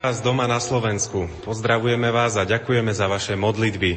Vás doma na Slovensku. Pozdravujeme vás a ďakujeme za vaše modlitby.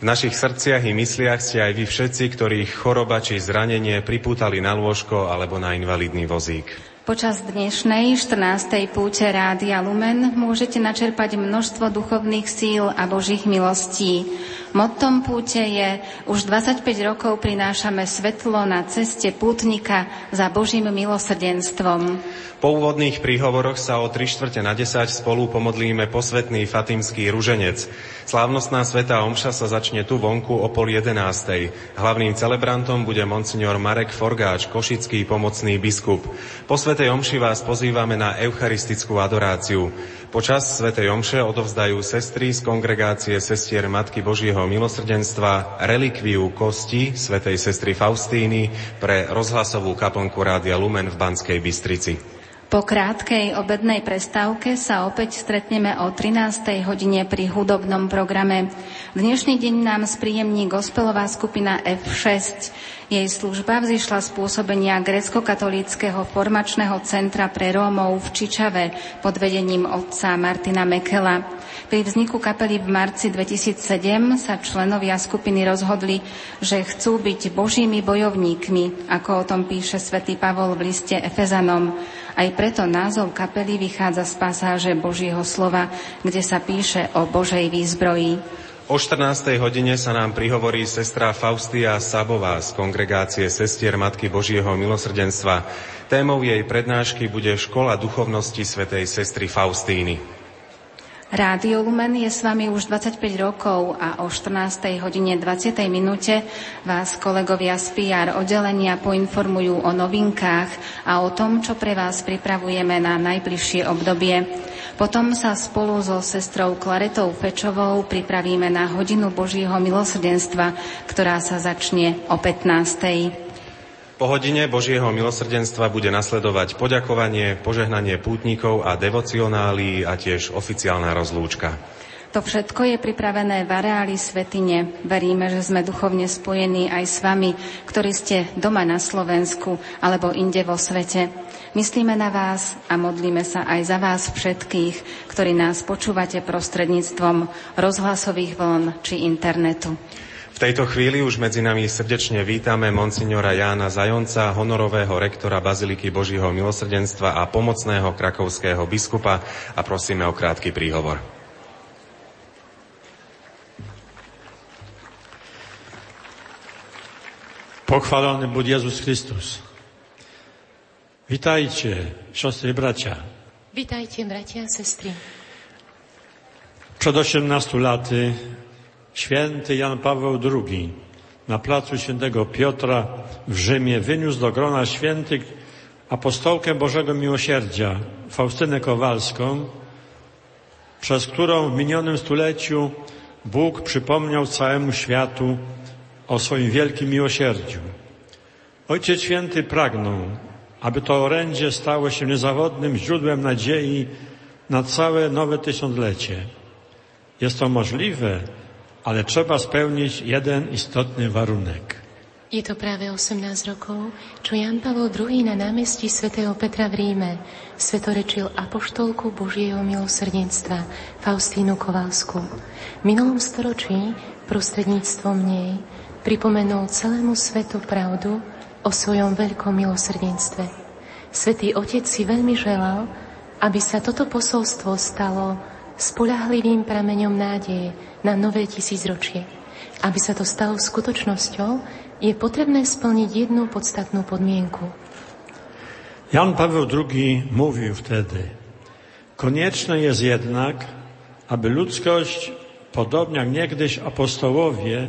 V našich srdciach i mysliach ste aj vy všetci, ktorých choroba či zranenie pripútali na lôžko alebo na invalidný vozík. Počas dnešnej 14. púte Rádia Lumen môžete načerpať množstvo duchovných síl a božích milostí. Mottom púte je už 25 rokov prinášame svetlo na ceste pútnika za Božím milosrdenstvom. Po úvodných príhovoroch sa o 3 štvrte na 10 spolu pomodlíme posvetný Fatimský ruženec. Slávnostná sveta omša sa začne tu vonku o pol jedenástej. Hlavným celebrantom bude monsignor Marek Forgáč, košický pomocný biskup. Po svetej omši vás pozývame na eucharistickú adoráciu. Počas svetej omše odovzdajú sestry z kongregácie sestier Matky Božieho milosrdenstva relikviu kosti svetej sestry Faustíny pre rozhlasovú kaplnku Rádia Lumen v Banskej Bystrici. Po krátkej obednej prestávke sa opäť stretneme o 13. hodine pri hudobnom programe. Dnešný deň nám spríjemní gospelová skupina F6. Jej služba vzýšla z pôsobenia grecko-katolíckého formačného centra pre Rómov v Čičave pod vedením otca Martina Mekela. Pri vzniku kapely v marci 2007 sa členovia skupiny rozhodli, že chcú byť božími bojovníkmi, ako o tom píše svätý Pavol v liste Efezanom. Aj preto názov kapely vychádza z pasáže Božieho slova, kde sa píše o Božej výzbroji. O 14. hodine sa nám prihovorí sestra Faustia Sabová z kongregácie Sestier Matky Božieho milosrdenstva. Témou jej prednášky bude Škola duchovnosti svätej sestry Faustíny. Rádio Lumen je s vami už 25 rokov a o 14. hodine 20. minúte vás kolegovia z PR oddelenia poinformujú o novinkách a o tom, čo pre vás pripravujeme na najbližšie obdobie. Potom sa spolu so sestrou Klaretou Fečovou pripravíme na hodinu Božího milosrdenstva, ktorá sa začne o 15. Po hodine Božieho milosrdenstva bude nasledovať poďakovanie, požehnanie pútnikov a devocionálií a tiež oficiálna rozlúčka. To všetko je pripravené v areáli Svetine. Veríme, že sme duchovne spojení aj s vami, ktorí ste doma na Slovensku alebo inde vo svete. Myslíme na vás a modlíme sa aj za vás všetkých, ktorí nás počúvate prostredníctvom rozhlasových vln či internetu. V tejto chvíli už medzi nami srdečne vítame monsignora Jána Zajonca, honorového rektora Baziliky Božího milosrdenstva a pomocného krakovského biskupa a prosíme o krátky príhovor. Pochwalony bud Jezus Chrystus. Witajcie, siostry i bracia. Witajcie, bracia a sestry. Przed 18 laty Święty Jan Paweł II na placu Świętego Piotra w Rzymie wyniósł do grona świętych apostołkę Bożego Miłosierdzia Faustynę Kowalską, przez którą w minionym stuleciu Bóg przypomniał całemu światu o swoim wielkim miłosierdziu. Ojciec Święty pragnął, aby to orędzie stało się niezawodnym źródłem nadziei na całe nowe tysiąclecie. Jest to możliwe, ale trzeba spełnić jeden istotny warunek. Je to práve 18 rokov, čo Jan Pavel II na námestí svätého Petra v Ríme svetorečil apoštolku Božieho milosrdenstva Faustínu Kovalsku. V minulom storočí prostredníctvom nej pripomenul celému svetu pravdu o svojom veľkom milosrdenstve. Svetý Otec si veľmi želal, aby sa toto posolstvo stalo spolahlivým prameňom nádeje na nové tisícročie. Aby sa to stalo skutočnosťou, je potrebné splniť jednu podstatnú podmienku. Jan Paweł II mówił wtedy, konieczne jest jednak, aby ludzkość, podobnie jak niegdyś apostołowie,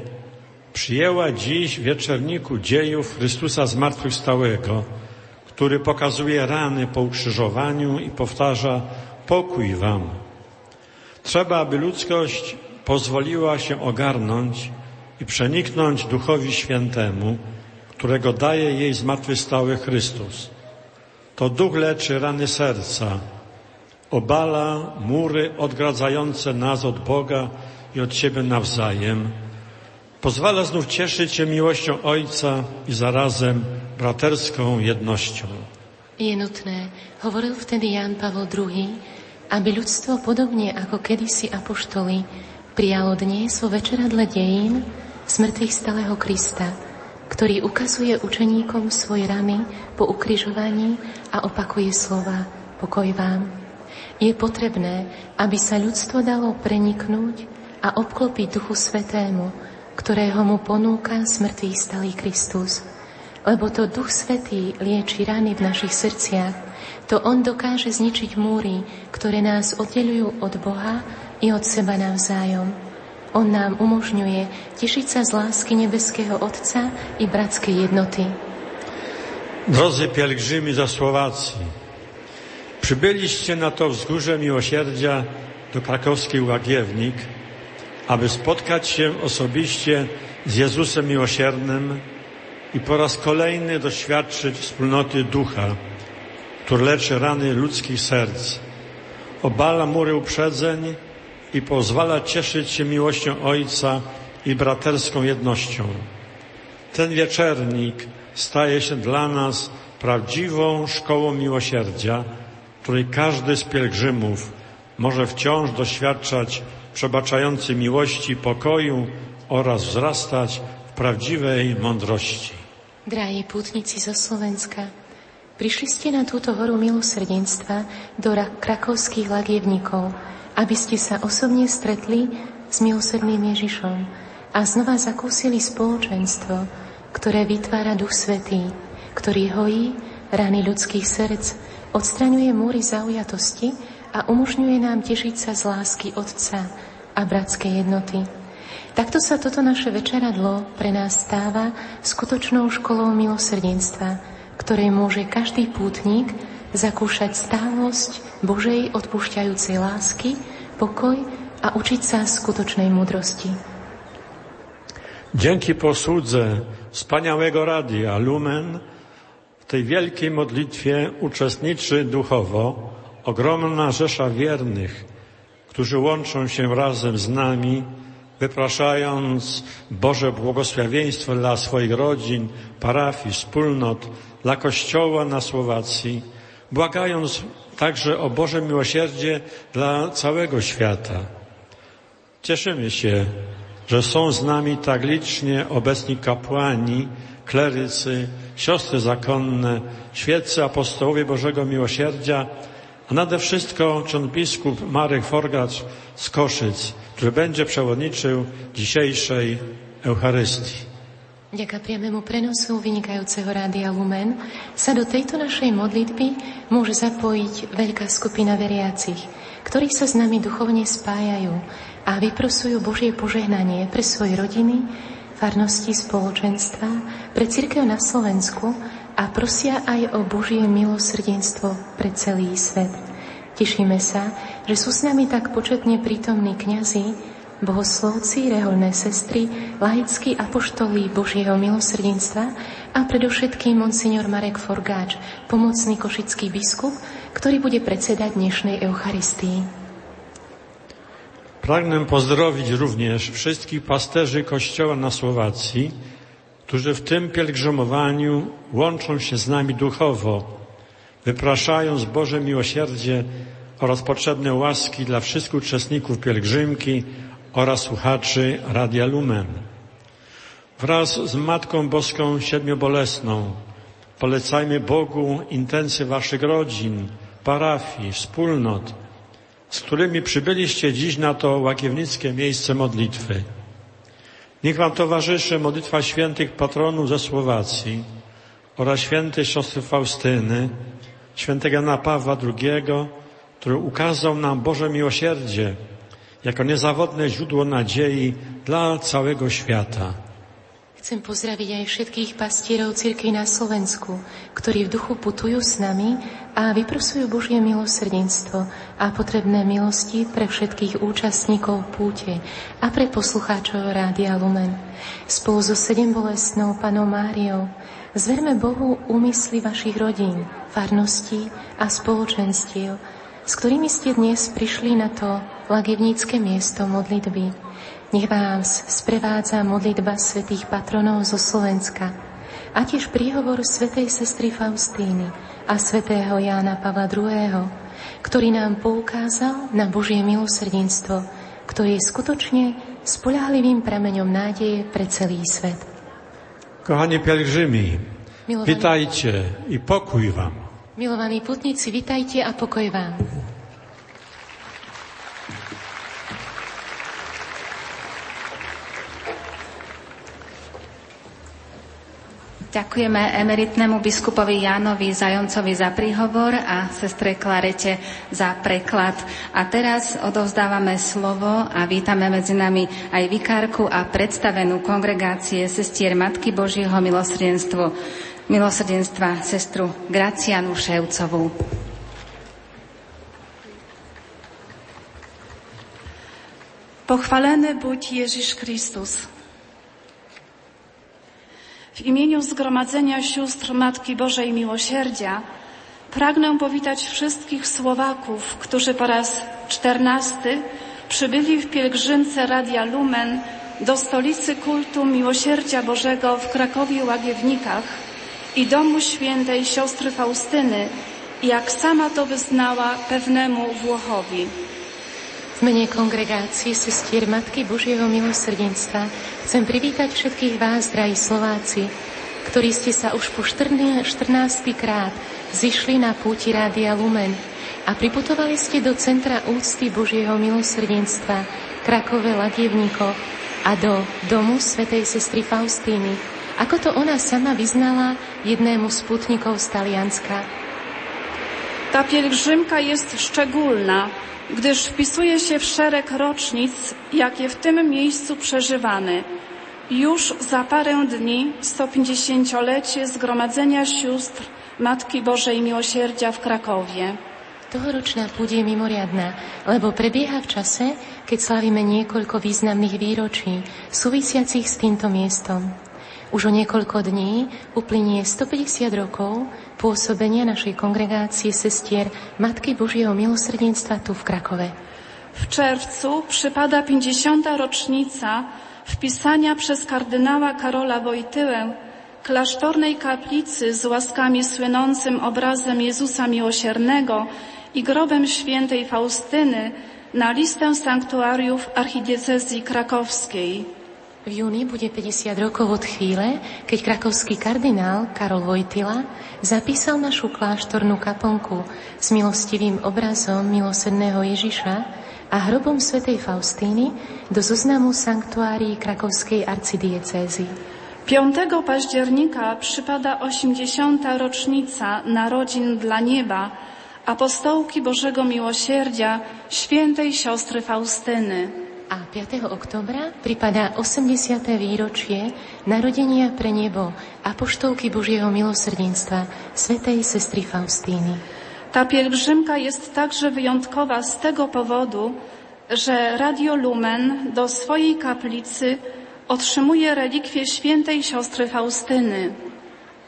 przyjęła dziś w wieczerniku dziejów Chrystusa Zmartwychwstałego, który pokazuje rany po ukrzyżowaniu i powtarza pokój wam. Trzeba, aby ludzkość pozwoliła się ogarnąć i przeniknąć Duchowi Świętemu, którego daje jej zmartwychwstały Chrystus. To Duch leczy rany serca, obala mury odgradzające nas od Boga i od siebie nawzajem, pozwala znów cieszyć się miłością Ojca i zarazem braterską jednością. Je nutné, hovoril wtedy Jan Paweł II, aby ľudstvo podobne ako kedysi apoštoli prijalo dnes vo večeradle dejín smrtvých stalého Krista, ktorý ukazuje učeníkom svoje rany po ukrižovaní a opakuje slova pokoj vám. Je potrebné, aby sa ľudstvo dalo preniknúť a obklopiť Duchu Svetému, ktorého mu ponúka smrtvý stalý Kristus. Lebo to Duch Svetý lieči rany v našich srdciach, to On dokáže zničiť múry, ktoré nás oddelujú od Boha i od seba navzájom. On nám umožňuje tešiť sa z lásky nebeského Otca i bratskej jednoty. Drodzy pielgrzymi za Słowacji, przybyliście na to wzgórze miłosierdzia do krakowskiej Łagiewnik, aby spotkać się osobiście z Jezusem Miłosiernym i po raz kolejny doświadczyć wspólnoty Ducha, który leczy rany ludzkich serc, obala mury uprzedzeń i pozwala cieszyć się miłością Ojca i braterską jednością. Ten wieczernik staje się dla nas prawdziwą szkołą miłosierdzia, której każdy z pielgrzymów może wciąż doświadczać przebaczającej miłości, pokoju oraz wzrastać w prawdziwej mądrości. Drahí pútnici zo Slovenska, prišli ste na túto horu milosrdenstva do krakovských lagievnikov, aby ste sa osobne stretli s milosrdným Ježišom a znova zakúsili spoločenstvo, ktoré vytvára Duch Svetý, ktorý hojí rany ľudských srdc, odstraňuje múry zaujatosti a umožňuje nám tešiť sa z lásky Otca a bratskej jednoty. Takto sa toto naše večeradlo pre nás stáva skutočnou školou milosrdenstva, ktorej môže každý pútnik zakúšať stálosť Božej odpúšťajúcej lásky, pokoj a učiť sa skutočnej múdrosti. Dzięki posłudze wspaniałego radia Lumen w tej wielkiej modlitwie uczestniczy duchowo ogromna rzesza wiernych, którzy łączą się razem z nami, wypraszając Boże błogosławieństwo dla swoich rodzin, parafii, wspólnot, dla Kościoła na Słowacji, błagając także o Boże miłosierdzie dla całego świata. Cieszymy się, że są z nami tak licznie obecni kapłani, klerycy, siostry zakonne, świeccy apostołowie Bożego Miłosierdzia, a nade wszystko ksiądz biskup Marek Forgacz z Koszyc, który będzie przewodniczył dzisiejszej Eucharystii. Ďaká priamému prenosu vynikajúceho Rádia Lumen sa do tejto našej modlitby môže zapojiť veľká skupina veriacich, ktorí sa s nami duchovne spájajú a vyprosujú Božie požehnanie pre svoje rodiny, farnosti spoločenstva, pre církev na Slovensku a prosia aj o Božie milosrdenstvo pre celý svet. Tešíme sa, že sú s nami tak početne prítomní kňazi, bohoslovci, reholné sestry, laickí apoštolí Božieho milosrdenstva a predovšetkým monsignor Marek Forgáč, pomocný košický biskup, ktorý bude predsedať dnešnej Eucharistii. Pragnę pozdrowić również wszystkich pasterzy Kościoła na Słowacji, którzy w tym pielgrzymowaniu łączą się z nami duchowo, wypraszając Boże miłosierdzie oraz potrzebne łaski dla wszystkich uczestników pielgrzymki oraz słuchaczy Radia Lumen. Wraz z Matką Boską Siedmiobolesną polecajmy Bogu intencje Waszych rodzin, parafii, wspólnot, z którymi przybyliście dziś na to łagiewnickie miejsce modlitwy. Niech Wam towarzyszy modlitwa świętych patronów ze Słowacji oraz świętej siostry Faustyny, świętego Jana Pawła II, który ukazał nam Boże miłosierdzie jako niezawodne źródło nadziei dla całego świata. Chcem pozdraviť aj všetkých pastierov cirkvi na Slovensku, ktorí v duchu putujú s nami a vyprosujú Božie milosrdenstvo a potrebné milosti pre všetkých účastníkov púte a pre poslucháčov Rádia Lumen. Spolu so sedem bolestnou panou Máriou zverme Bohu úmysly vašich rodín, farností a spoločenstiev, s ktorými ste dnes prišli na to lagivnícke miesto modlitby. Nech vás sprevádza modlitba svätých patronov zo Slovenska a tiež príhovor svätej sestry Faustíny a svätého Jána Pavla II. ktorý nám poukázal na Božie milosrdenstvo, ktoré je skutočne spolahlivým prameňom nádeje pre celý svet. Kochani pielgrzymi, witajcie i pokój wam. Milovaní putníci, vitajte a pokoj vám. Ďakujeme emeritnému biskupovi Jánovi Zajoncovi za príhovor a sestre Klarete za preklad. A teraz odovzdávame slovo a vítame medzi nami aj vikárku a predstavenú kongregácie sestier Matky Božieho milosrdenstvo, milosrdenstva sestru Gracianu Ševcovú. Pochwalony bądź Jezus Chrystus. W imieniu Zgromadzenia Sióstr Matki Bożej Miłosierdzia pragnę powitać wszystkich Słowaków, którzy po raz czternasty przybyli w pielgrzymce Radia Lumen do stolicy kultu Miłosierdzia Bożego w Krakowie Łagiewnikach i domu świętej siostry Faustyny, jak sama to wyznała pewnemu Włochowi. V mene kongregácie sestier Matky Božieho milosrdenstva chcem privítať všetkých vás, drahí Slováci, ktorí ste sa už po 14. krát zišli na púti Rádia Lumen a priputovali ste do Centra úcty Božieho milosrdenstva Krakové Ladievníko a do domu svätej sestry Faustíny, ako to ona sama vyznala jednému z putníkov z Talianska. Ta pielgrzymka jest szczególna, gdyż wpisuje się w szereg rocznic, jakie w tym miejscu przeżywamy. Już za parę dni 150-lecie Zgromadzenia Sióstr Matki Bożej Miłosierdzia w Krakowie. Tohoročná púť je mimoriadná, lebo prebieha v čase, keď slavíme niekoľko významných výročí súvisiacich s týmto miestom. Už o niekoľko dní uplynie 150 rokov pôsobenia našej kongregácie sestier Matky Božieho milosrdenstva tu v Krakove. W czerwcu przypada 50. rocznica wpisania przez kardynała Karola Wojtyłę klasztornej kaplicy z łaskami słynącym obrazem Jezusa Miłosiernego i grobem świętej Faustyny na listę sanktuariów archidiecezji krakowskiej. V júni bude 50 rokov od chvíle, keď krakovský kardinál Karol Vojtila zapísal našu kláštornú kaponku s milostivým obrazom milosedného Ježiša a hrobom svätej Faustíny do zoznamu sanktuárií krakovskej arcidiecézy. 5 października przypada 80. rocznica narodzin dla nieba apostołki Bożego Miłosierdzia świętej siostry Faustyny. A 5. oktobra pripadá 80. výročie narodenia pre nebo apoštolky Božieho milosrdenstva svätej sestry Faustíny. Ta pielgrzymka jest także wyjątkowa z tego powodu, że Radio Lumen do swojej kaplicy otrzymuje relikwie świętej siostry Faustyny.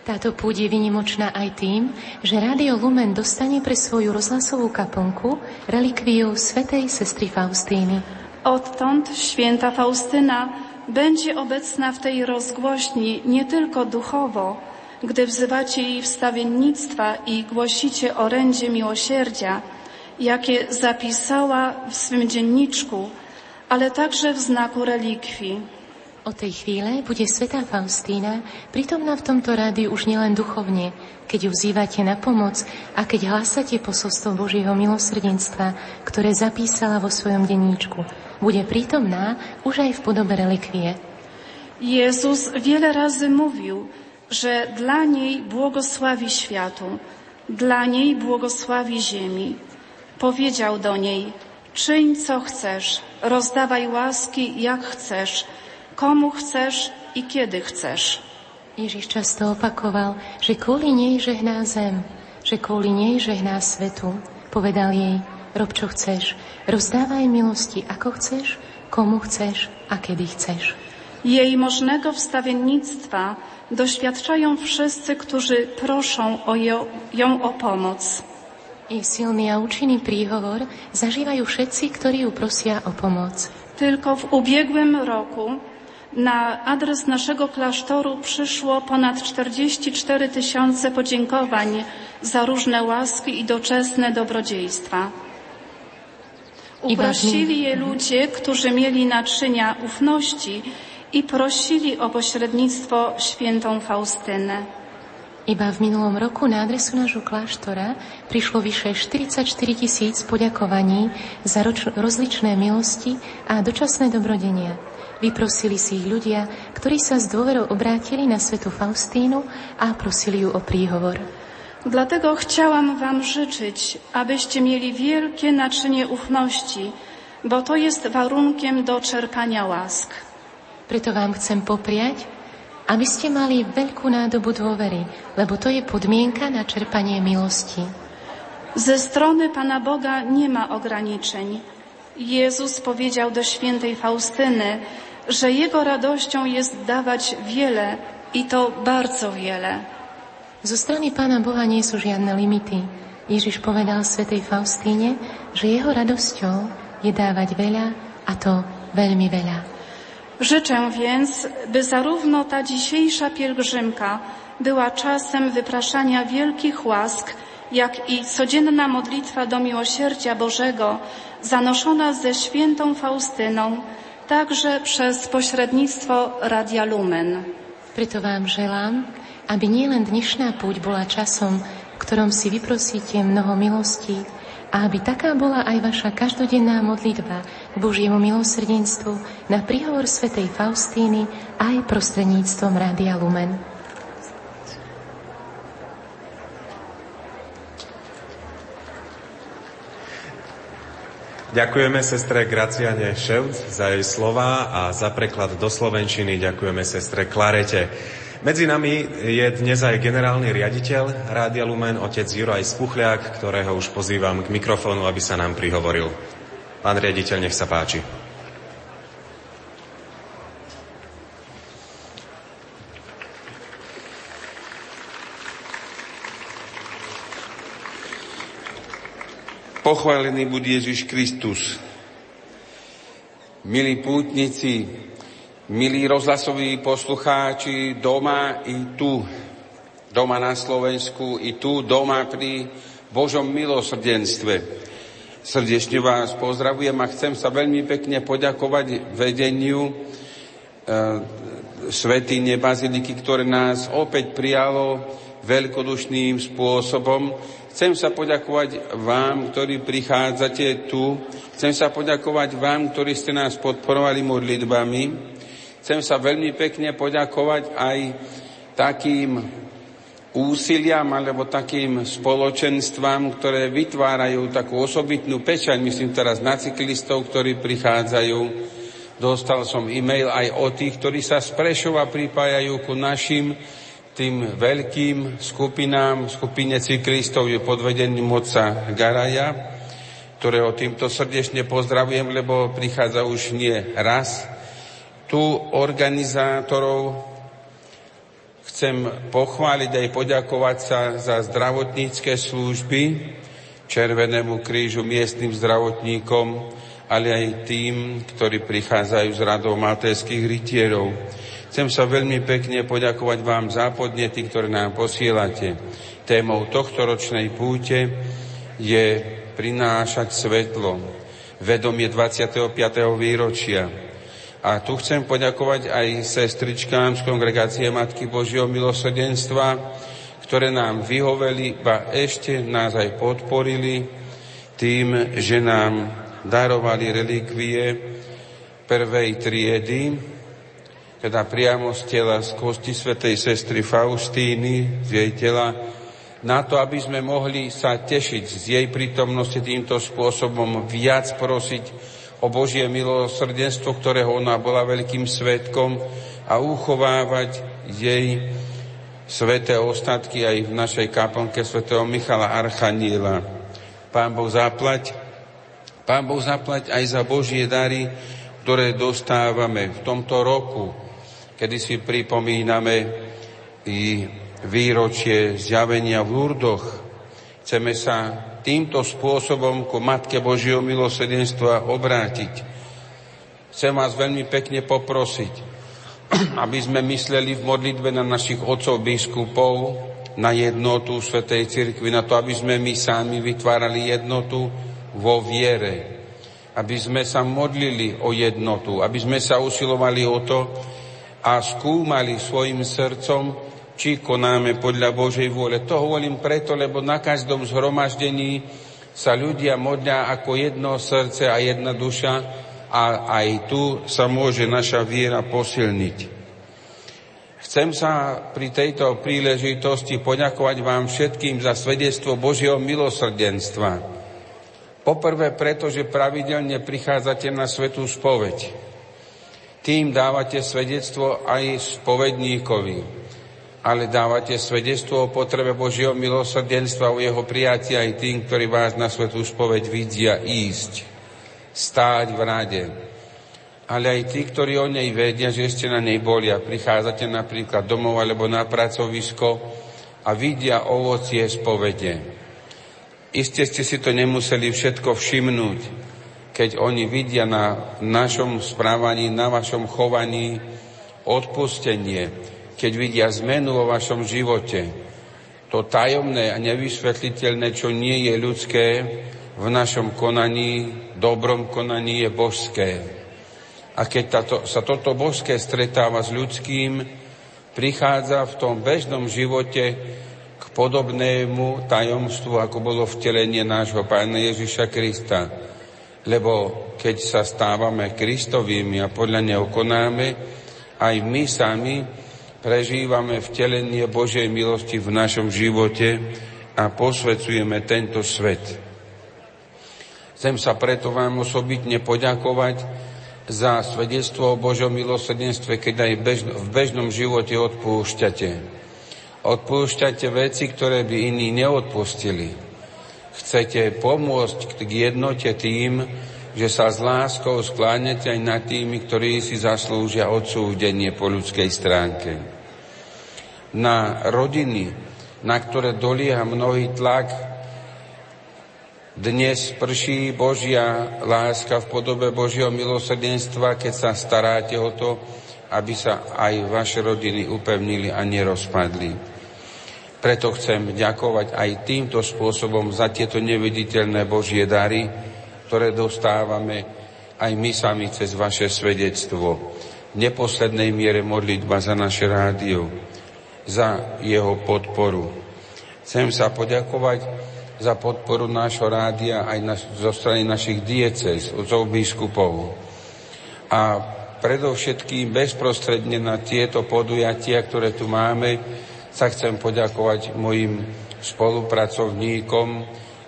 Táto púť je vynimočná aj tým, že Rádio Lumen dostane pre svoju rozhlasovú kaponku relikviu svätej sestry Faustíny. Odtąd święta Faustyna będzie obecna w tej rozgłośni nie tylko duchowo, gdy wzywacie jej wstawiennictwa i głosicie orędzie miłosierdzia, jakie zapisała w swym dzienniczku, ale także w znaku relikwii. Od tej chvíle bude svätá Faustína prítomná v tomto rádiu už nielen duchovne, keď ju vzývate na pomoc a keď hlásate posolstvo Božieho milosrdenstva, ktoré zapísala vo svojom denníčku. Bude prítomná už aj v podobe relikvie. Jezus wiele razy mówił, że dla niej błogosławi światu, dla niej błogosławi ziemi. Powiedział do niej, czyń co chcesz, rozdawaj łaski jak chcesz, komu chcesz i kiedy chcesz. Ježiš často opakoval, že kvôli nej žehná zem, že kvôli nej žehná svetu. Povedal jej, rob čo chceš, rozdávaj milosti ako chceš, komu chceš a kedy chceš. Jej możnego wstawiennictwa doświadczają wszyscy, którzy proszą o ją, ją o pomoc. Jej silný a účinný príhovor zažívajú všetci, ktorí ju prosia o pomoc. Tylko w ubiegłym roku na adres naszego klasztoru przyszło ponad 44 tysiące podziękowań za różne łaski i doczesne dobrodziejstwa. Uprosili je ludzie, którzy mieli naczynia ufności i prosili o pośrednictvo świętą Faustynę. Iba v minulom roku na adresu nášho kláštora prišlo vyše 44 tisíc poďakovaní za roč- rozličné milosti a dočasné dobrodenia. Vyprosili si ich ľudia, ktorí sa s dôverou obrátili na svetu Faustínu a prosili ju o príhovor. Dlatego chciałam Wam życzyć, abyście mieli wielkie naczynie ufności, bo to jest warunkiem do czerpania łask. Preto vám chcem popriať, aby ste mali veľkú nádobu dôvery, lebo to je podmienka na čerpanie milosti. Ze strony Pana Boga nie ma ograniczeń. Jezus powiedział do świętej Faustyny, że Jego radością jest dawać wiele i to bardzo wiele. Zo strany Pána Boha nie sú žiadne limity. Ježiš povedal svätej Faustíne, že jeho radosťou je dávať veľa a to veľmi veľa. Życzę więc, by zarówno ta dzisiejsza pielgrzymka była czasem wypraszania wielkich łask, jak i codzienna modlitwa do miłosierdzia Bożego, zanoszona ze świętą Faustyną, także przez pośrednictwo Radia Lumen. Preto vám želám, aby nielen dnešná púť bola časom, v ktorom si vyprosíte mnoho milostí, a aby taká bola aj vaša každodenná modlitba k Božiemu milosrdenstvu na príhovor svätej Faustíny aj prostredníctvom Rádia Lumen. Ďakujeme sestre Graciane Ševc za jej slova a za preklad do Slovenčiny ďakujeme sestre Klarete. Medzi nami je dnes aj generálny riaditeľ Rádia Lumen, otec Juraj Spuchľák, ktorého už pozývam k mikrofónu, aby sa nám prihovoril. Pán riaditeľ, nech sa páči. Pochválený bude Ježiš Kristus. Milí pútnici, milí rozhlasoví poslucháči doma i tu, doma na Slovensku i tu, doma pri Božom milosrdenstve. Srdečne vás pozdravujem a chcem sa veľmi pekne poďakovať vedeniu e, Svetine Baziliky, ktoré nás opäť prijalo veľkodušným spôsobom Chcem sa poďakovať vám, ktorí prichádzate tu. Chcem sa poďakovať vám, ktorí ste nás podporovali modlitbami. Chcem sa veľmi pekne poďakovať aj takým úsiliam alebo takým spoločenstvám, ktoré vytvárajú takú osobitnú pečaň, myslím teraz na cyklistov, ktorí prichádzajú. Dostal som e-mail aj o tých, ktorí sa z Prešova pripájajú ku našim tým veľkým skupinám, skupine cyklistov je pod vedením moca Garaja, ktorého týmto srdečne pozdravujem, lebo prichádza už nie raz. Tu organizátorov chcem pochváliť aj poďakovať sa za zdravotnícke služby, Červenému krížu, miestnym zdravotníkom, ale aj tým, ktorí prichádzajú z radov maltéských rytierov. Chcem sa veľmi pekne poďakovať vám za podnety, ktoré nám posielate. Témou tohto ročnej púte je prinášať svetlo, vedomie 25. výročia. A tu chcem poďakovať aj sestričkám z kongregácie Matky Božieho milosrdenstva, ktoré nám vyhoveli, ba ešte nás aj podporili tým, že nám darovali relikvie prvej triedy, teda priamo z tela, z kosti svetej sestry Faustíny, z jej tela, na to, aby sme mohli sa tešiť z jej prítomnosti týmto spôsobom, viac prosiť o Božie milosrdenstvo, ktorého ona bola veľkým svetkom a uchovávať jej sveté ostatky aj v našej kaplnke svetého Michala Archaniela. Pán Boh zaplať, Pán Boh zaplať aj za Božie dary, ktoré dostávame v tomto roku, kedy si pripomíname i výročie zjavenia v Lurdoch. Chceme sa týmto spôsobom ku Matke Božieho milosrdenstva obrátiť. Chcem vás veľmi pekne poprosiť, aby sme mysleli v modlitbe na našich otcov biskupov, na jednotu Svetej Cirkvi, na to, aby sme my sami vytvárali jednotu vo viere, aby sme sa modlili o jednotu, aby sme sa usilovali o to a skúmali svojim srdcom, či konáme podľa Božej vôle. To hovorím preto, lebo na každom zhromaždení sa ľudia modlia ako jedno srdce a jedna duša a aj tu sa môže naša viera posilniť. Chcem sa pri tejto príležitosti poďakovať vám všetkým za svedectvo Božieho milosrdenstva. Poprvé preto, že pravidelne prichádzate na svetú spoveď. Tým dávate svedectvo aj spovedníkovi, ale dávate svedectvo o potrebe Božieho milosrdenstva, o jeho prijatí aj tým, ktorí vás na svetú spoveď vidia ísť, stáť v rade ale aj tí, ktorí o nej vedia, že ste na nej boli a prichádzate napríklad domov alebo na pracovisko a vidia ovocie spovede. Isté ste si to nemuseli všetko všimnúť, keď oni vidia na našom správaní, na vašom chovaní odpustenie, keď vidia zmenu vo vašom živote. To tajomné a nevysvetliteľné, čo nie je ľudské, v našom konaní, dobrom konaní je božské. A keď tato, sa toto božské stretáva s ľudským, prichádza v tom bežnom živote k podobnému tajomstvu, ako bolo vtelenie nášho Pána Ježiša Krista. Lebo keď sa stávame Kristovými a podľa neho konáme, aj my sami prežívame vtelenie Božej milosti v našom živote a posvecujeme tento svet. Chcem sa preto vám osobitne poďakovať za svedectvo o Božom milosrdenstve, keď aj v bežnom živote odpúšťate. Odpúšťate veci, ktoré by iní neodpustili. Chcete pomôcť k jednote tým, že sa s láskou skláňate aj nad tými, ktorí si zaslúžia odsúdenie po ľudskej stránke. Na rodiny, na ktoré dolieha mnohý tlak, dnes prší Božia láska v podobe Božieho milosrdenstva, keď sa staráte o to, aby sa aj vaše rodiny upevnili a nerozpadli. Preto chcem ďakovať aj týmto spôsobom za tieto neviditeľné Božie dary, ktoré dostávame aj my sami cez vaše svedectvo. V neposlednej miere modlitba za naše rádio, za jeho podporu. Chcem sa poďakovať za podporu nášho rádia aj na, zo strany našich diecez, odzov biskupov. A predovšetkým bezprostredne na tieto podujatia, ktoré tu máme, sa chcem poďakovať mojim spolupracovníkom,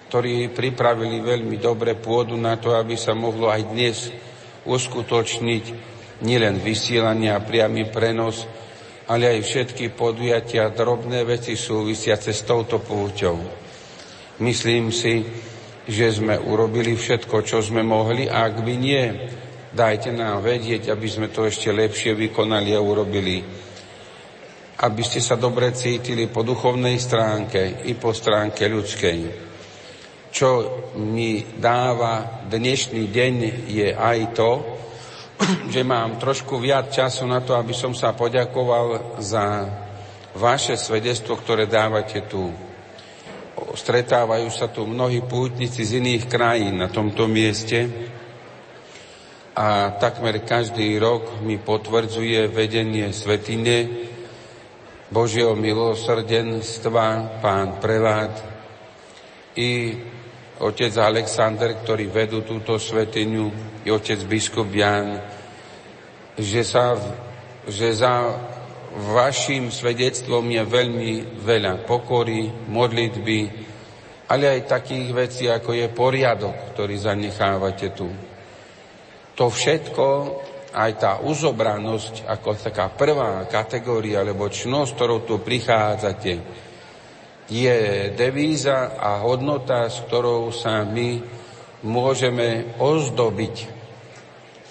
ktorí pripravili veľmi dobre pôdu na to, aby sa mohlo aj dnes uskutočniť nielen vysielanie a priamy prenos, ale aj všetky podujatia, drobné veci súvisiace s touto púťou. Myslím si, že sme urobili všetko, čo sme mohli a ak by nie, dajte nám vedieť, aby sme to ešte lepšie vykonali a urobili. Aby ste sa dobre cítili po duchovnej stránke i po stránke ľudskej. Čo mi dáva dnešný deň je aj to, že mám trošku viac času na to, aby som sa poďakoval za vaše svedectvo, ktoré dávate tu stretávajú sa tu mnohí pútnici z iných krajín na tomto mieste a takmer každý rok mi potvrdzuje vedenie svetine Božieho milosrdenstva, pán prelát i otec Alexander, ktorí vedú túto svetinu, i otec biskup Jan, že, sa, že za vašim svedectvom je veľmi veľa pokory, modlitby, ale aj takých vecí, ako je poriadok, ktorý zanechávate tu. To všetko, aj tá uzobranosť, ako taká prvá kategória, alebo čnosť, ktorou tu prichádzate, je devíza a hodnota, s ktorou sa my môžeme ozdobiť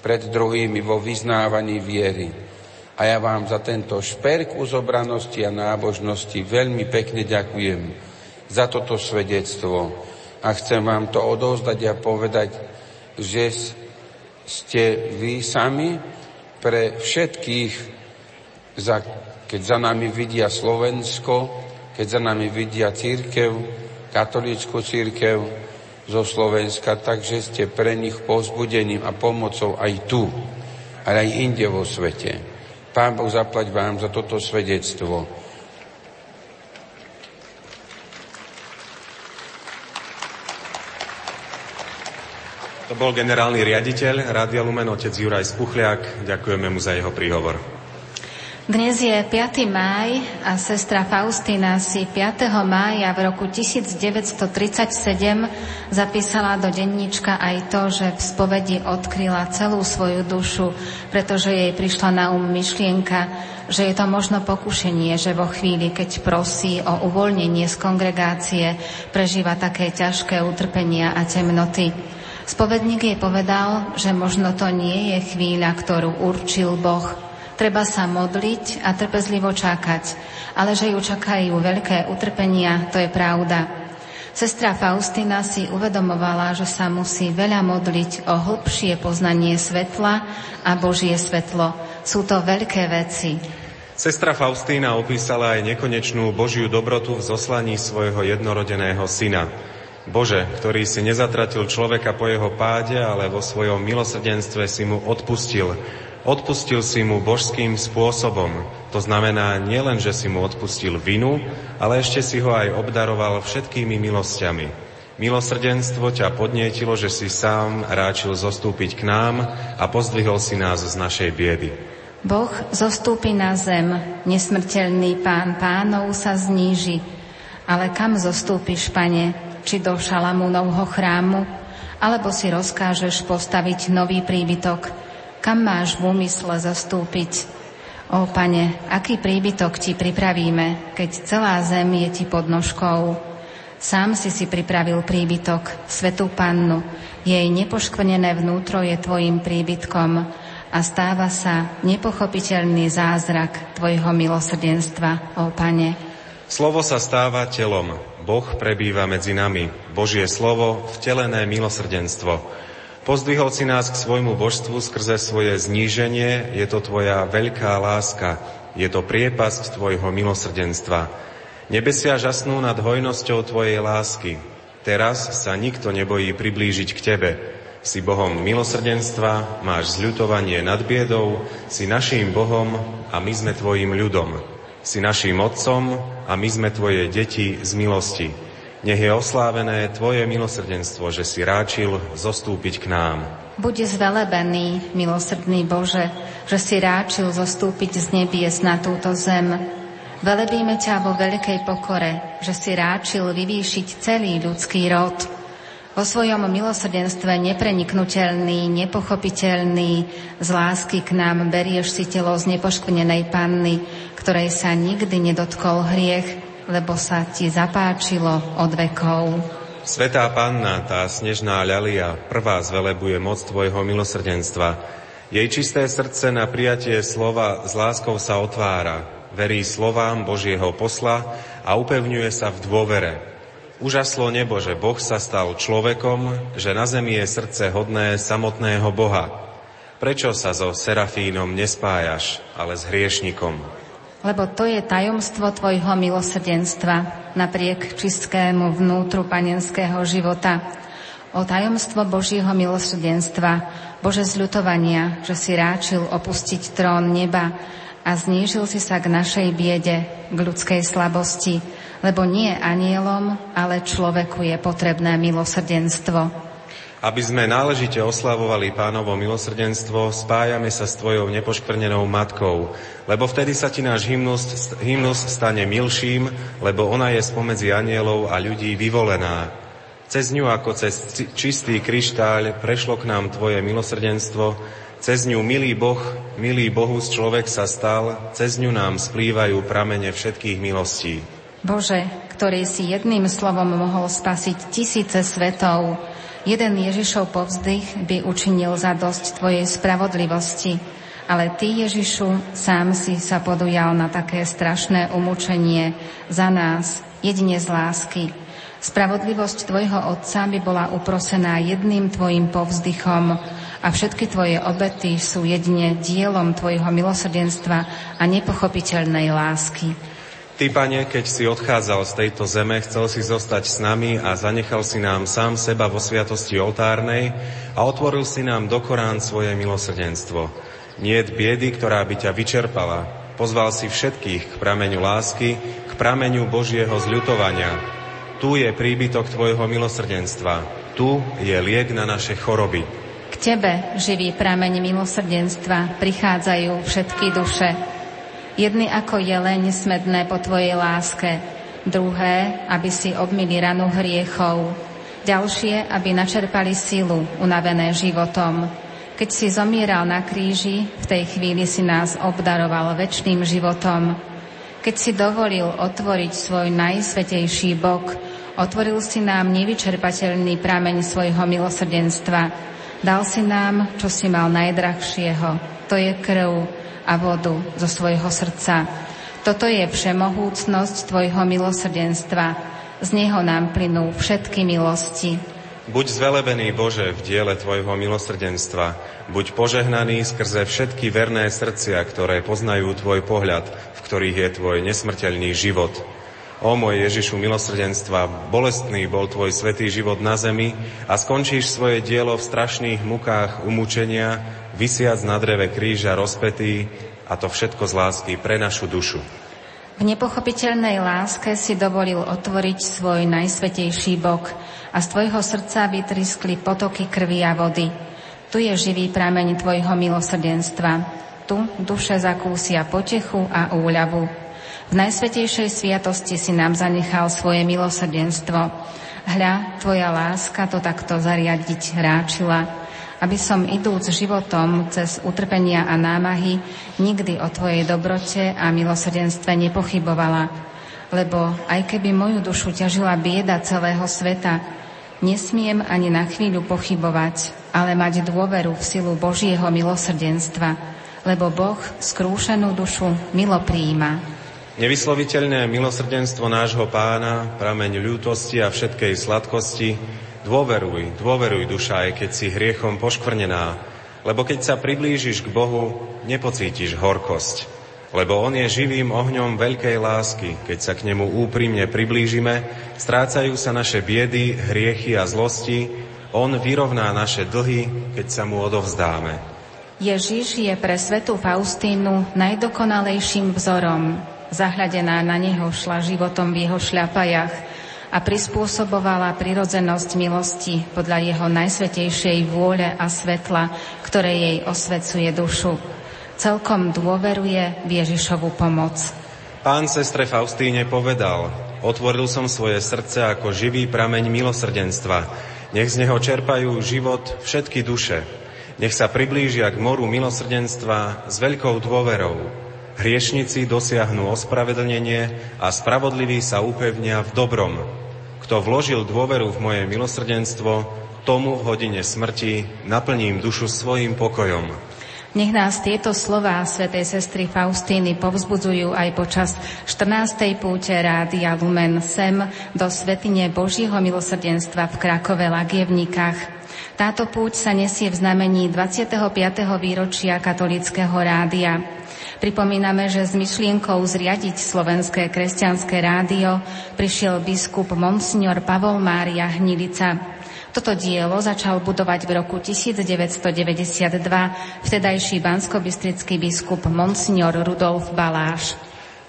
pred druhými vo vyznávaní viery. A ja vám za tento šperk uzobranosti a nábožnosti veľmi pekne ďakujem za toto svedectvo. A chcem vám to odovzdať a povedať, že ste vy sami pre všetkých, za, keď za nami vidia Slovensko, keď za nami vidia církev, katolícku církev zo Slovenska, takže ste pre nich povzbudením a pomocou aj tu, ale aj inde vo svete. Pán Boh zaplať vám za toto svedectvo To bol generálny riaditeľ Rádia Lumen, otec Juraj Spuchliak. Ďakujeme mu za jeho príhovor. Dnes je 5. máj a sestra Faustina si 5. mája v roku 1937 zapísala do denníčka aj to, že v spovedi odkryla celú svoju dušu, pretože jej prišla na um myšlienka, že je to možno pokušenie, že vo chvíli, keď prosí o uvoľnenie z kongregácie, prežíva také ťažké utrpenia a temnoty. Spovedník jej povedal, že možno to nie je chvíľa, ktorú určil Boh. Treba sa modliť a trpezlivo čakať, ale že ju čakajú veľké utrpenia, to je pravda. Sestra Faustina si uvedomovala, že sa musí veľa modliť o hlbšie poznanie svetla a Božie svetlo. Sú to veľké veci. Sestra Faustína opísala aj nekonečnú Božiu dobrotu v zoslaní svojho jednorodeného syna. Bože, ktorý si nezatratil človeka po jeho páde, ale vo svojom milosrdenstve si mu odpustil. Odpustil si mu božským spôsobom. To znamená nielen, že si mu odpustil vinu, ale ešte si ho aj obdaroval všetkými milosťami. Milosrdenstvo ťa podnietilo, že si sám ráčil zostúpiť k nám a pozdvihol si nás z našej biedy. Boh zostúpi na zem, nesmrteľný pán pánov sa zníži. Ale kam zostúpiš, pane? Či do Šalamúnovho chrámu, alebo si rozkážeš postaviť nový príbytok, kam máš v úmysle zastúpiť. Ó, pane, aký príbytok ti pripravíme, keď celá zem je ti pod nožkou. Sám si si pripravil príbytok, svetú pannu, jej nepoškvrnené vnútro je tvojim príbytkom a stáva sa nepochopiteľný zázrak tvojho milosrdenstva, ó pane. Slovo sa stáva telom, Boh prebýva medzi nami, Božie slovo, vtelené milosrdenstvo. Pozdvihol si nás k svojmu božstvu skrze svoje zníženie, je to tvoja veľká láska, je to priepasť tvojho milosrdenstva. Nebesia žasnú nad hojnosťou tvojej lásky. Teraz sa nikto nebojí priblížiť k tebe. Si Bohom milosrdenstva, máš zľutovanie nad biedou, si naším Bohom a my sme tvojim ľudom. Si našim Otcom a my sme Tvoje deti z milosti. Nech je oslávené Tvoje milosrdenstvo, že si ráčil zostúpiť k nám. Buď zvelebený, milosrdný Bože, že si ráčil zostúpiť z nebies na túto zem. Velebíme ťa vo veľkej pokore, že si ráčil vyvýšiť celý ľudský rod. Vo svojom milosrdenstve nepreniknutelný, nepochopiteľný, z lásky k nám berieš si telo z nepoškvrnenej panny, ktorej sa nikdy nedotkol hriech, lebo sa ti zapáčilo od vekov. Svetá Panna, tá snežná ľalia, prvá zvelebuje moc Tvojho milosrdenstva. Jej čisté srdce na prijatie slova s láskou sa otvára, verí slovám Božieho posla a upevňuje sa v dôvere. Užaslo nebo, že Boh sa stal človekom, že na zemi je srdce hodné samotného Boha. Prečo sa so Serafínom nespájaš, ale s hriešnikom? lebo to je tajomstvo Tvojho milosrdenstva napriek čistému vnútru panenského života. O tajomstvo Božieho milosrdenstva, Bože zľutovania, že si ráčil opustiť trón neba a znížil si sa k našej biede, k ľudskej slabosti, lebo nie anielom, ale človeku je potrebné milosrdenstvo. Aby sme náležite oslavovali pánovo milosrdenstvo, spájame sa s Tvojou nepoškvrnenou matkou, lebo vtedy sa Ti náš hymnus, hymnus stane milším, lebo ona je spomedzi anielov a ľudí vyvolená. Cez ňu ako cez čistý kryštáľ prešlo k nám Tvoje milosrdenstvo, cez ňu milý Boh, milý Bohus človek sa stal, cez ňu nám splývajú pramene všetkých milostí. Bože, ktorý si jedným slovom mohol spasiť tisíce svetov, Jeden Ježišov povzdych by učinil za dosť Tvojej spravodlivosti, ale Ty, Ježišu, sám si sa podujal na také strašné umúčenie za nás, jedine z lásky. Spravodlivosť Tvojho Otca by bola uprosená jedným Tvojim povzdychom a všetky Tvoje obety sú jedine dielom Tvojho milosrdenstva a nepochopiteľnej lásky. Ty, Pane, keď si odchádzal z tejto zeme, chcel si zostať s nami a zanechal si nám sám seba vo sviatosti oltárnej a otvoril si nám do Korán svoje milosrdenstvo. Nie biedy, ktorá by ťa vyčerpala. Pozval si všetkých k prameňu lásky, k prameňu Božieho zľutovania. Tu je príbytok Tvojho milosrdenstva. Tu je liek na naše choroby. K Tebe, živý prameň milosrdenstva, prichádzajú všetky duše, Jedny ako jeleň smedné po Tvojej láske, druhé, aby si obmili ranu hriechov, ďalšie, aby načerpali silu, unavené životom. Keď si zomieral na kríži, v tej chvíli si nás obdaroval väčšným životom. Keď si dovolil otvoriť svoj najsvetejší bok, otvoril si nám nevyčerpateľný prameň svojho milosrdenstva. Dal si nám, čo si mal najdrahšieho, to je krv, a vodu zo svojho srdca. Toto je všemohúcnosť Tvojho milosrdenstva. Z Neho nám plynú všetky milosti. Buď zvelebený Bože v diele Tvojho milosrdenstva. Buď požehnaný skrze všetky verné srdcia, ktoré poznajú Tvoj pohľad, v ktorých je Tvoj nesmrteľný život. O môj Ježišu milosrdenstva, bolestný bol Tvoj svetý život na zemi a skončíš svoje dielo v strašných mukách umúčenia, vysiac na dreve kríža rozpetý a to všetko z lásky pre našu dušu. V nepochopiteľnej láske si dovolil otvoriť svoj najsvetejší bok a z tvojho srdca vytriskli potoky krvi a vody. Tu je živý prameň tvojho milosrdenstva. Tu duše zakúsia potechu a úľavu. V najsvetejšej sviatosti si nám zanechal svoje milosrdenstvo. Hľa, tvoja láska to takto zariadiť ráčila aby som idúc životom cez utrpenia a námahy nikdy o Tvojej dobrote a milosrdenstve nepochybovala. Lebo aj keby moju dušu ťažila bieda celého sveta, nesmiem ani na chvíľu pochybovať, ale mať dôveru v silu Božieho milosrdenstva, lebo Boh skrúšenú dušu milo prijíma. Nevysloviteľné milosrdenstvo nášho pána, prameň ľútosti a všetkej sladkosti, Dôveruj, dôveruj duša, aj keď si hriechom poškvrnená, lebo keď sa priblížiš k Bohu, nepocítiš horkosť. Lebo On je živým ohňom veľkej lásky. Keď sa k Nemu úprimne priblížime, strácajú sa naše biedy, hriechy a zlosti. On vyrovná naše dlhy, keď sa Mu odovzdáme. Ježiš je pre svetu Faustínu najdokonalejším vzorom. Zahľadená na Neho šla životom v jeho šľapajach, a prispôsobovala prirodzenosť milosti podľa jeho najsvetejšej vôle a svetla, ktoré jej osvecuje dušu. Celkom dôveruje v Ježišovu pomoc. Pán sestre Faustíne povedal, otvoril som svoje srdce ako živý prameň milosrdenstva. Nech z neho čerpajú život všetky duše. Nech sa priblížia k moru milosrdenstva s veľkou dôverou. Hriešnici dosiahnu ospravedlnenie a spravodliví sa upevnia v dobrom, kto vložil dôveru v moje milosrdenstvo, tomu v hodine smrti naplním dušu svojim pokojom. Nech nás tieto slová svätej sestry Faustíny povzbudzujú aj počas 14. púte Rádia Lumen sem do Svetine Božího milosrdenstva v Krakove Lagievnikách. Táto púť sa nesie v znamení 25. výročia katolického rádia. Pripomíname, že s myšlienkou zriadiť slovenské kresťanské rádio prišiel biskup Monsignor Pavol Mária Hnilica. Toto dielo začal budovať v roku 1992 vtedajší banskobistrický biskup Monsignor Rudolf Baláš.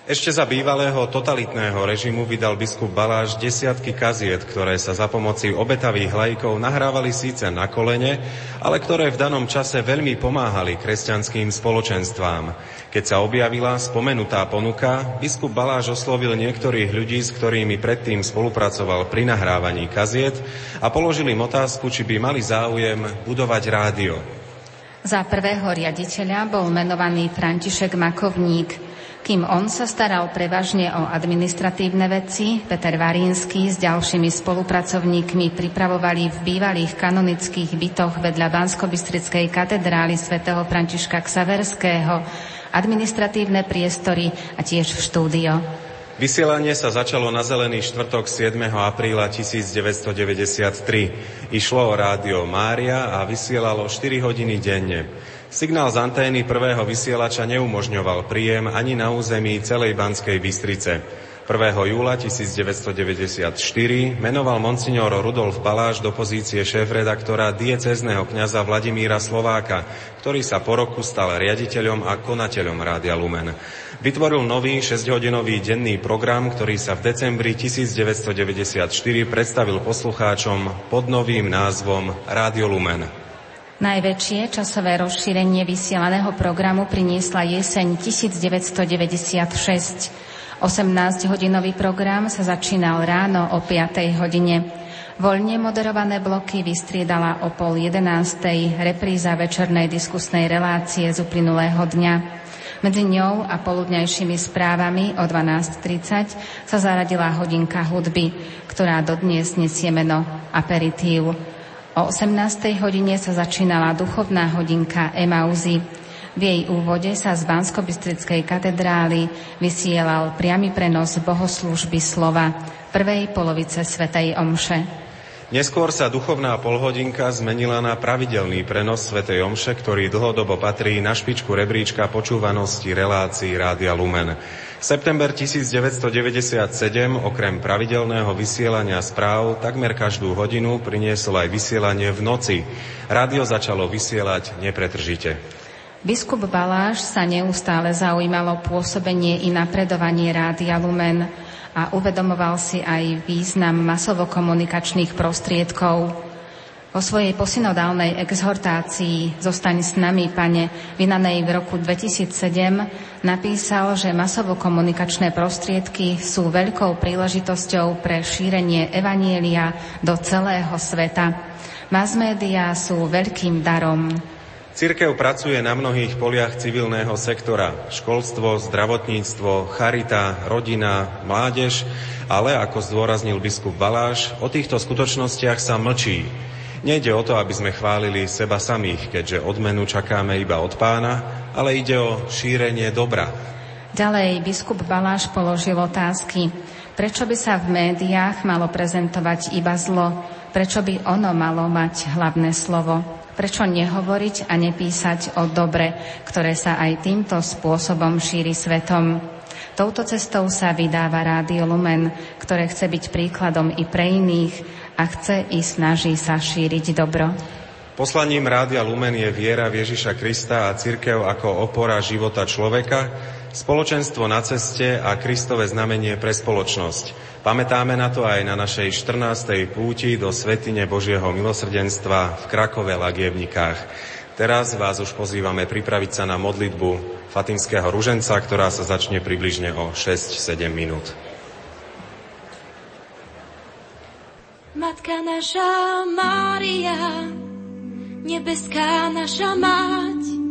Ešte za bývalého totalitného režimu vydal biskup Baláš desiatky kaziet, ktoré sa za pomoci obetavých lajkov nahrávali síce na kolene, ale ktoré v danom čase veľmi pomáhali kresťanským spoločenstvám. Keď sa objavila spomenutá ponuka, biskup Baláš oslovil niektorých ľudí, s ktorými predtým spolupracoval pri nahrávaní kaziet a položil im otázku, či by mali záujem budovať rádio. Za prvého riaditeľa bol menovaný František Makovník, kým on sa staral prevažne o administratívne veci, Peter Varínsky s ďalšími spolupracovníkmi pripravovali v bývalých kanonických bytoch vedľa Banskobystrickej katedrály svätého Františka Ksaverského administratívne priestory a tiež v štúdio. Vysielanie sa začalo na zelený štvrtok 7. apríla 1993. Išlo o rádio Mária a vysielalo 4 hodiny denne. Signál z antény prvého vysielača neumožňoval príjem ani na území celej Banskej Bystrice. 1. júla 1994 menoval monsignor Rudolf Baláš do pozície šéf-redaktora diecezneho kňaza Vladimíra Slováka, ktorý sa po roku stal riaditeľom a konateľom Rádia Lumen. Vytvoril nový 6-hodinový denný program, ktorý sa v decembri 1994 predstavil poslucháčom pod novým názvom Rádio Lumen. Najväčšie časové rozšírenie vysielaného programu priniesla jeseň 1996. 18-hodinový program sa začínal ráno o 5. hodine. Voľne moderované bloky vystriedala o pol 11. repríza večernej diskusnej relácie z uplynulého dňa. Medzi ňou a poludňajšími správami o 12.30 sa zaradila hodinka hudby, ktorá dodnes nesie meno Aperitív. O 18. hodine sa začínala duchovná hodinka Emauzy. V jej úvode sa z bansko katedrály vysielal priamy prenos bohoslúžby slova prvej polovice Svetej Omše. Neskôr sa duchovná polhodinka zmenila na pravidelný prenos Svetej Omše, ktorý dlhodobo patrí na špičku rebríčka počúvanosti relácií Rádia Lumen. September 1997 okrem pravidelného vysielania správ takmer každú hodinu priniesol aj vysielanie v noci. Rádio začalo vysielať nepretržite. Biskup Baláš sa neustále zaujímalo pôsobenie i napredovanie Rádia Lumen a uvedomoval si aj význam masovo-komunikačných prostriedkov. Vo svojej posynodálnej exhortácii Zostaň s nami, pane, vynanej v roku 2007, napísal, že masovo-komunikačné prostriedky sú veľkou príležitosťou pre šírenie Evanielia do celého sveta. Mass sú veľkým darom. Cirkev pracuje na mnohých poliach civilného sektora. Školstvo, zdravotníctvo, charita, rodina, mládež, ale ako zdôraznil biskup Baláš, o týchto skutočnostiach sa mlčí. Nejde o to, aby sme chválili seba samých, keďže odmenu čakáme iba od pána, ale ide o šírenie dobra. Ďalej biskup Baláš položil otázky. Prečo by sa v médiách malo prezentovať iba zlo? Prečo by ono malo mať hlavné slovo? Prečo nehovoriť a nepísať o dobre, ktoré sa aj týmto spôsobom šíri svetom? Touto cestou sa vydáva Rádio Lumen, ktoré chce byť príkladom i pre iných a chce i snaží sa šíriť dobro. Poslaním Rádia Lumen je viera Ježiša Krista a církev ako opora života človeka, spoločenstvo na ceste a Kristové znamenie pre spoločnosť. Pamätáme na to aj na našej 14. púti do Svetine Božieho milosrdenstva v Krakove Lagievnikách. Teraz vás už pozývame pripraviť sa na modlitbu Fatimského ruženca, ktorá sa začne približne o 6-7 minút. Matka naša Mária, nebeská naša mať,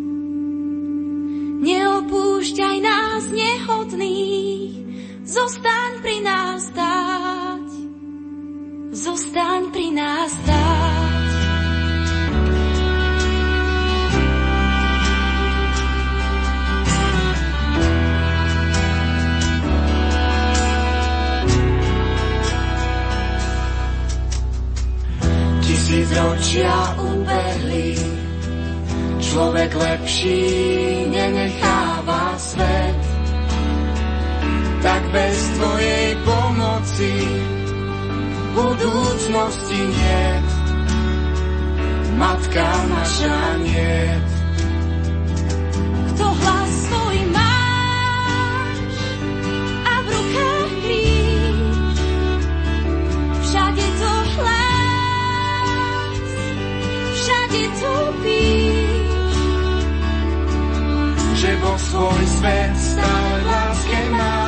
nás nehodných, Zostaň pri nás stáť, zostaň pri nás stáť. Tisíc ročia ubehli, človek lepší nenecháva svet bez Tvojej pomoci budúcnosti nie. Matka naša nie. Kto hlas svoj máš a v rukách kríž, všade to hlas, všade to píš, že vo svoj svet stále láske máš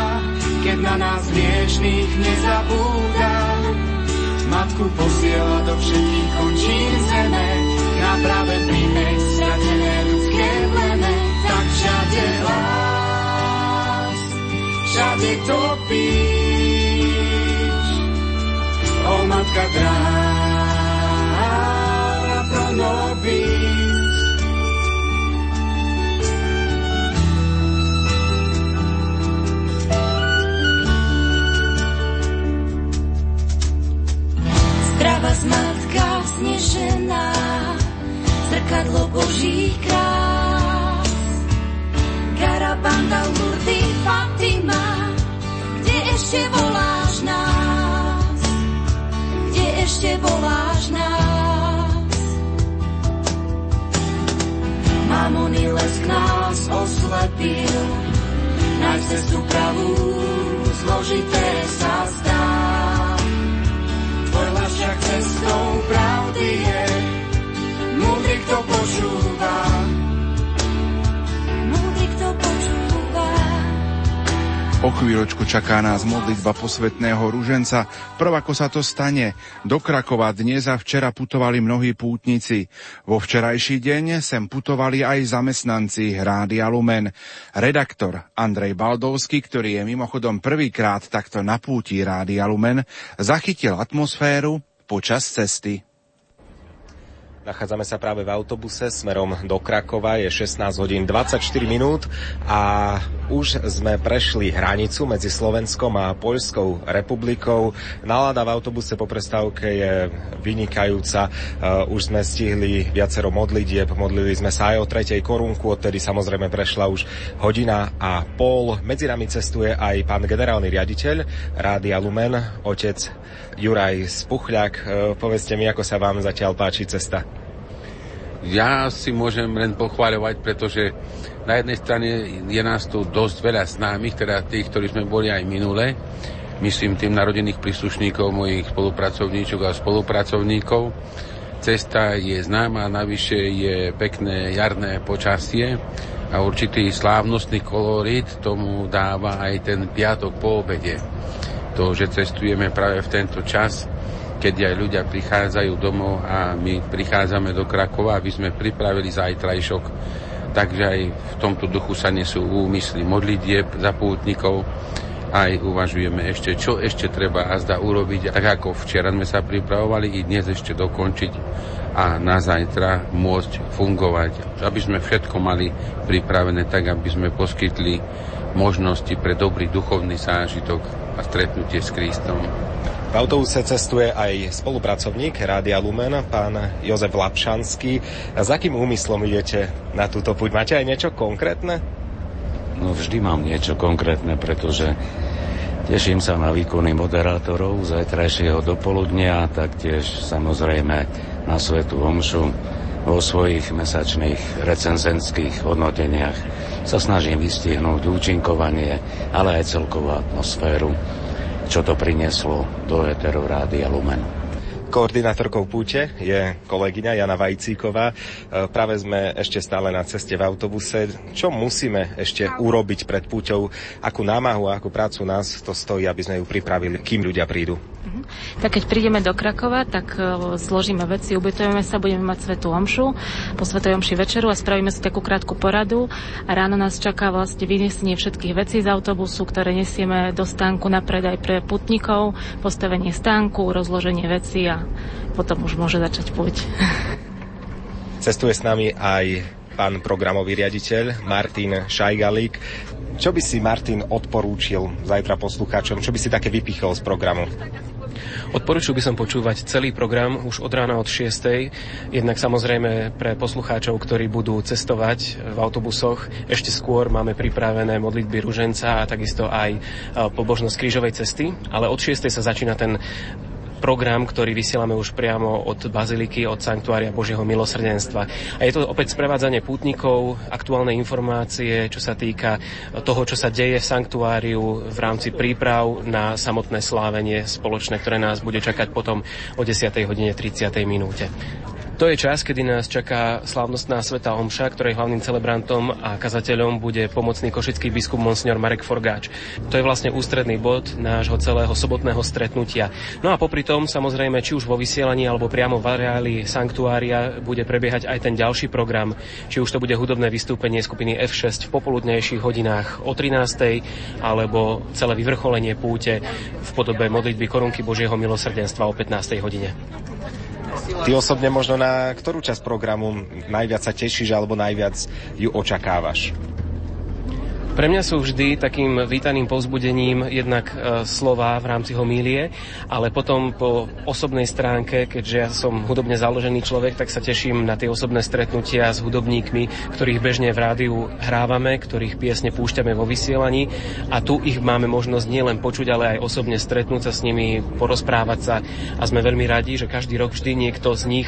keď na nás hriešných nezabúda. Matku posiela do všetkých končín zeme, na práve príjme stratené ľudské pleme, tak všade hlas, všade topíš. O matka dráha krásne zrkadlo Božích krás. Karabanda, Lurdy, Fatima, kde ešte voláš nás? Kde ešte voláš nás? Mamony k nás oslepil, nájsť cestu pravú, zložité sa zdá. Však cestou pravdy je, múdry, kto počúva. O chvíľočku čaká nás modlitba posvetného ruženca. Prv ako sa to stane, do Krakova dnes a včera putovali mnohí pútnici. Vo včerajší deň sem putovali aj zamestnanci Rádia Lumen. Redaktor Andrej Baldovský, ktorý je mimochodom prvýkrát takto na púti Rádia Lumen, zachytil atmosféru počas cesty. Nachádzame sa práve v autobuse smerom do Krakova, je 16 hodín 24 minút a už sme prešli hranicu medzi Slovenskom a Poľskou republikou. Nálada v autobuse po prestávke je vynikajúca. Uh, už sme stihli viacero modlitieb, modlili sme sa aj o tretej korunku, odtedy samozrejme prešla už hodina a pol. Medzi nami cestuje aj pán generálny riaditeľ Rádia Lumen, otec Juraj Spuchľak. Uh, povedzte mi, ako sa vám zatiaľ páči cesta. Ja si môžem len pochváľovať, pretože na jednej strane je nás tu dosť veľa známych, teda tých, ktorí sme boli aj minule, myslím tým narodených príslušníkov, mojich spolupracovníčok a spolupracovníkov. Cesta je známa, navyše je pekné jarné počasie a určitý slávnostný kolorit tomu dáva aj ten piatok po obede. To, že cestujeme práve v tento čas, keď aj ľudia prichádzajú domov a my prichádzame do Krakova, aby sme pripravili zajtrajšok. Takže aj v tomto duchu sa nesú úmysly modlitieb za pútnikov, aj uvažujeme ešte, čo ešte treba a zda urobiť, tak ako včera sme sa pripravovali, i dnes ešte dokončiť a na zajtra môcť fungovať. Aby sme všetko mali pripravené tak, aby sme poskytli možnosti pre dobrý duchovný zážitok a stretnutie s Kristom. V autobuse cestuje aj spolupracovník Rádia Lumen, pán Jozef Lapšanský. A s akým úmyslom idete na túto púť? Máte aj niečo konkrétne? No vždy mám niečo konkrétne, pretože teším sa na výkony moderátorov zajtrajšieho dopoludnia, taktiež samozrejme na Svetu Omšu vo svojich mesačných recenzentských hodnoteniach sa snažím vystihnúť účinkovanie, ale aj celkovú atmosféru čo to prinieslo do Eteru Rádia Lumen. Koordinátorkou púte je kolegyňa Jana Vajcíková. E, práve sme ešte stále na ceste v autobuse. Čo musíme ešte urobiť pred púťou? Akú námahu a akú prácu nás to stojí, aby sme ju pripravili, kým ľudia prídu? Mhm. Tak keď prídeme do Krakova, tak e, zložíme veci, ubytujeme sa, budeme mať svetú omšu, po svetej omši večeru a spravíme si takú krátku poradu a ráno nás čaká vlastne vyniesenie všetkých vecí z autobusu, ktoré nesieme do stánku na predaj pre putníkov, postavenie stánku, rozloženie veci a potom už môže začať púť. Cestuje s nami aj pán programový riaditeľ Martin Šajgalík. Čo by si Martin odporúčil zajtra poslucháčom? Čo by si také vypichol z programu? Odporúčil by som počúvať celý program už od rána od 6. Jednak samozrejme pre poslucháčov, ktorí budú cestovať v autobusoch. Ešte skôr máme pripravené modlitby ruženca a takisto aj e, pobožnosť krížovej cesty. Ale od 6. sa začína ten program, ktorý vysielame už priamo od Baziliky, od Sanktuária Božieho milosrdenstva. A je to opäť sprevádzanie pútnikov, aktuálne informácie, čo sa týka toho, čo sa deje v Sanktuáriu v rámci príprav na samotné slávenie spoločné, ktoré nás bude čakať potom o 10. hodine 30. minúte. To je čas, kedy nás čaká slávnostná Sveta Omša, ktorej hlavným celebrantom a kazateľom bude pomocný košický biskup Monsignor Marek Forgáč. To je vlastne ústredný bod nášho celého sobotného stretnutia. No a popri tom, samozrejme, či už vo vysielaní alebo priamo v areáli Sanktuária bude prebiehať aj ten ďalší program, či už to bude hudobné vystúpenie skupiny F6 v popoludnejších hodinách o 13. alebo celé vyvrcholenie púte v podobe modlitby korunky Božieho milosrdenstva o 15. hodine. Ty osobne možno na ktorú časť programu najviac sa tešíš alebo najviac ju očakávaš? Pre mňa sú vždy takým vítaným povzbudením jednak e, slova v rámci homílie, ale potom po osobnej stránke, keďže ja som hudobne založený človek, tak sa teším na tie osobné stretnutia s hudobníkmi, ktorých bežne v rádiu hrávame, ktorých piesne púšťame vo vysielaní. A tu ich máme možnosť nielen počuť, ale aj osobne stretnúť sa s nimi, porozprávať sa. A sme veľmi radi, že každý rok vždy niekto z nich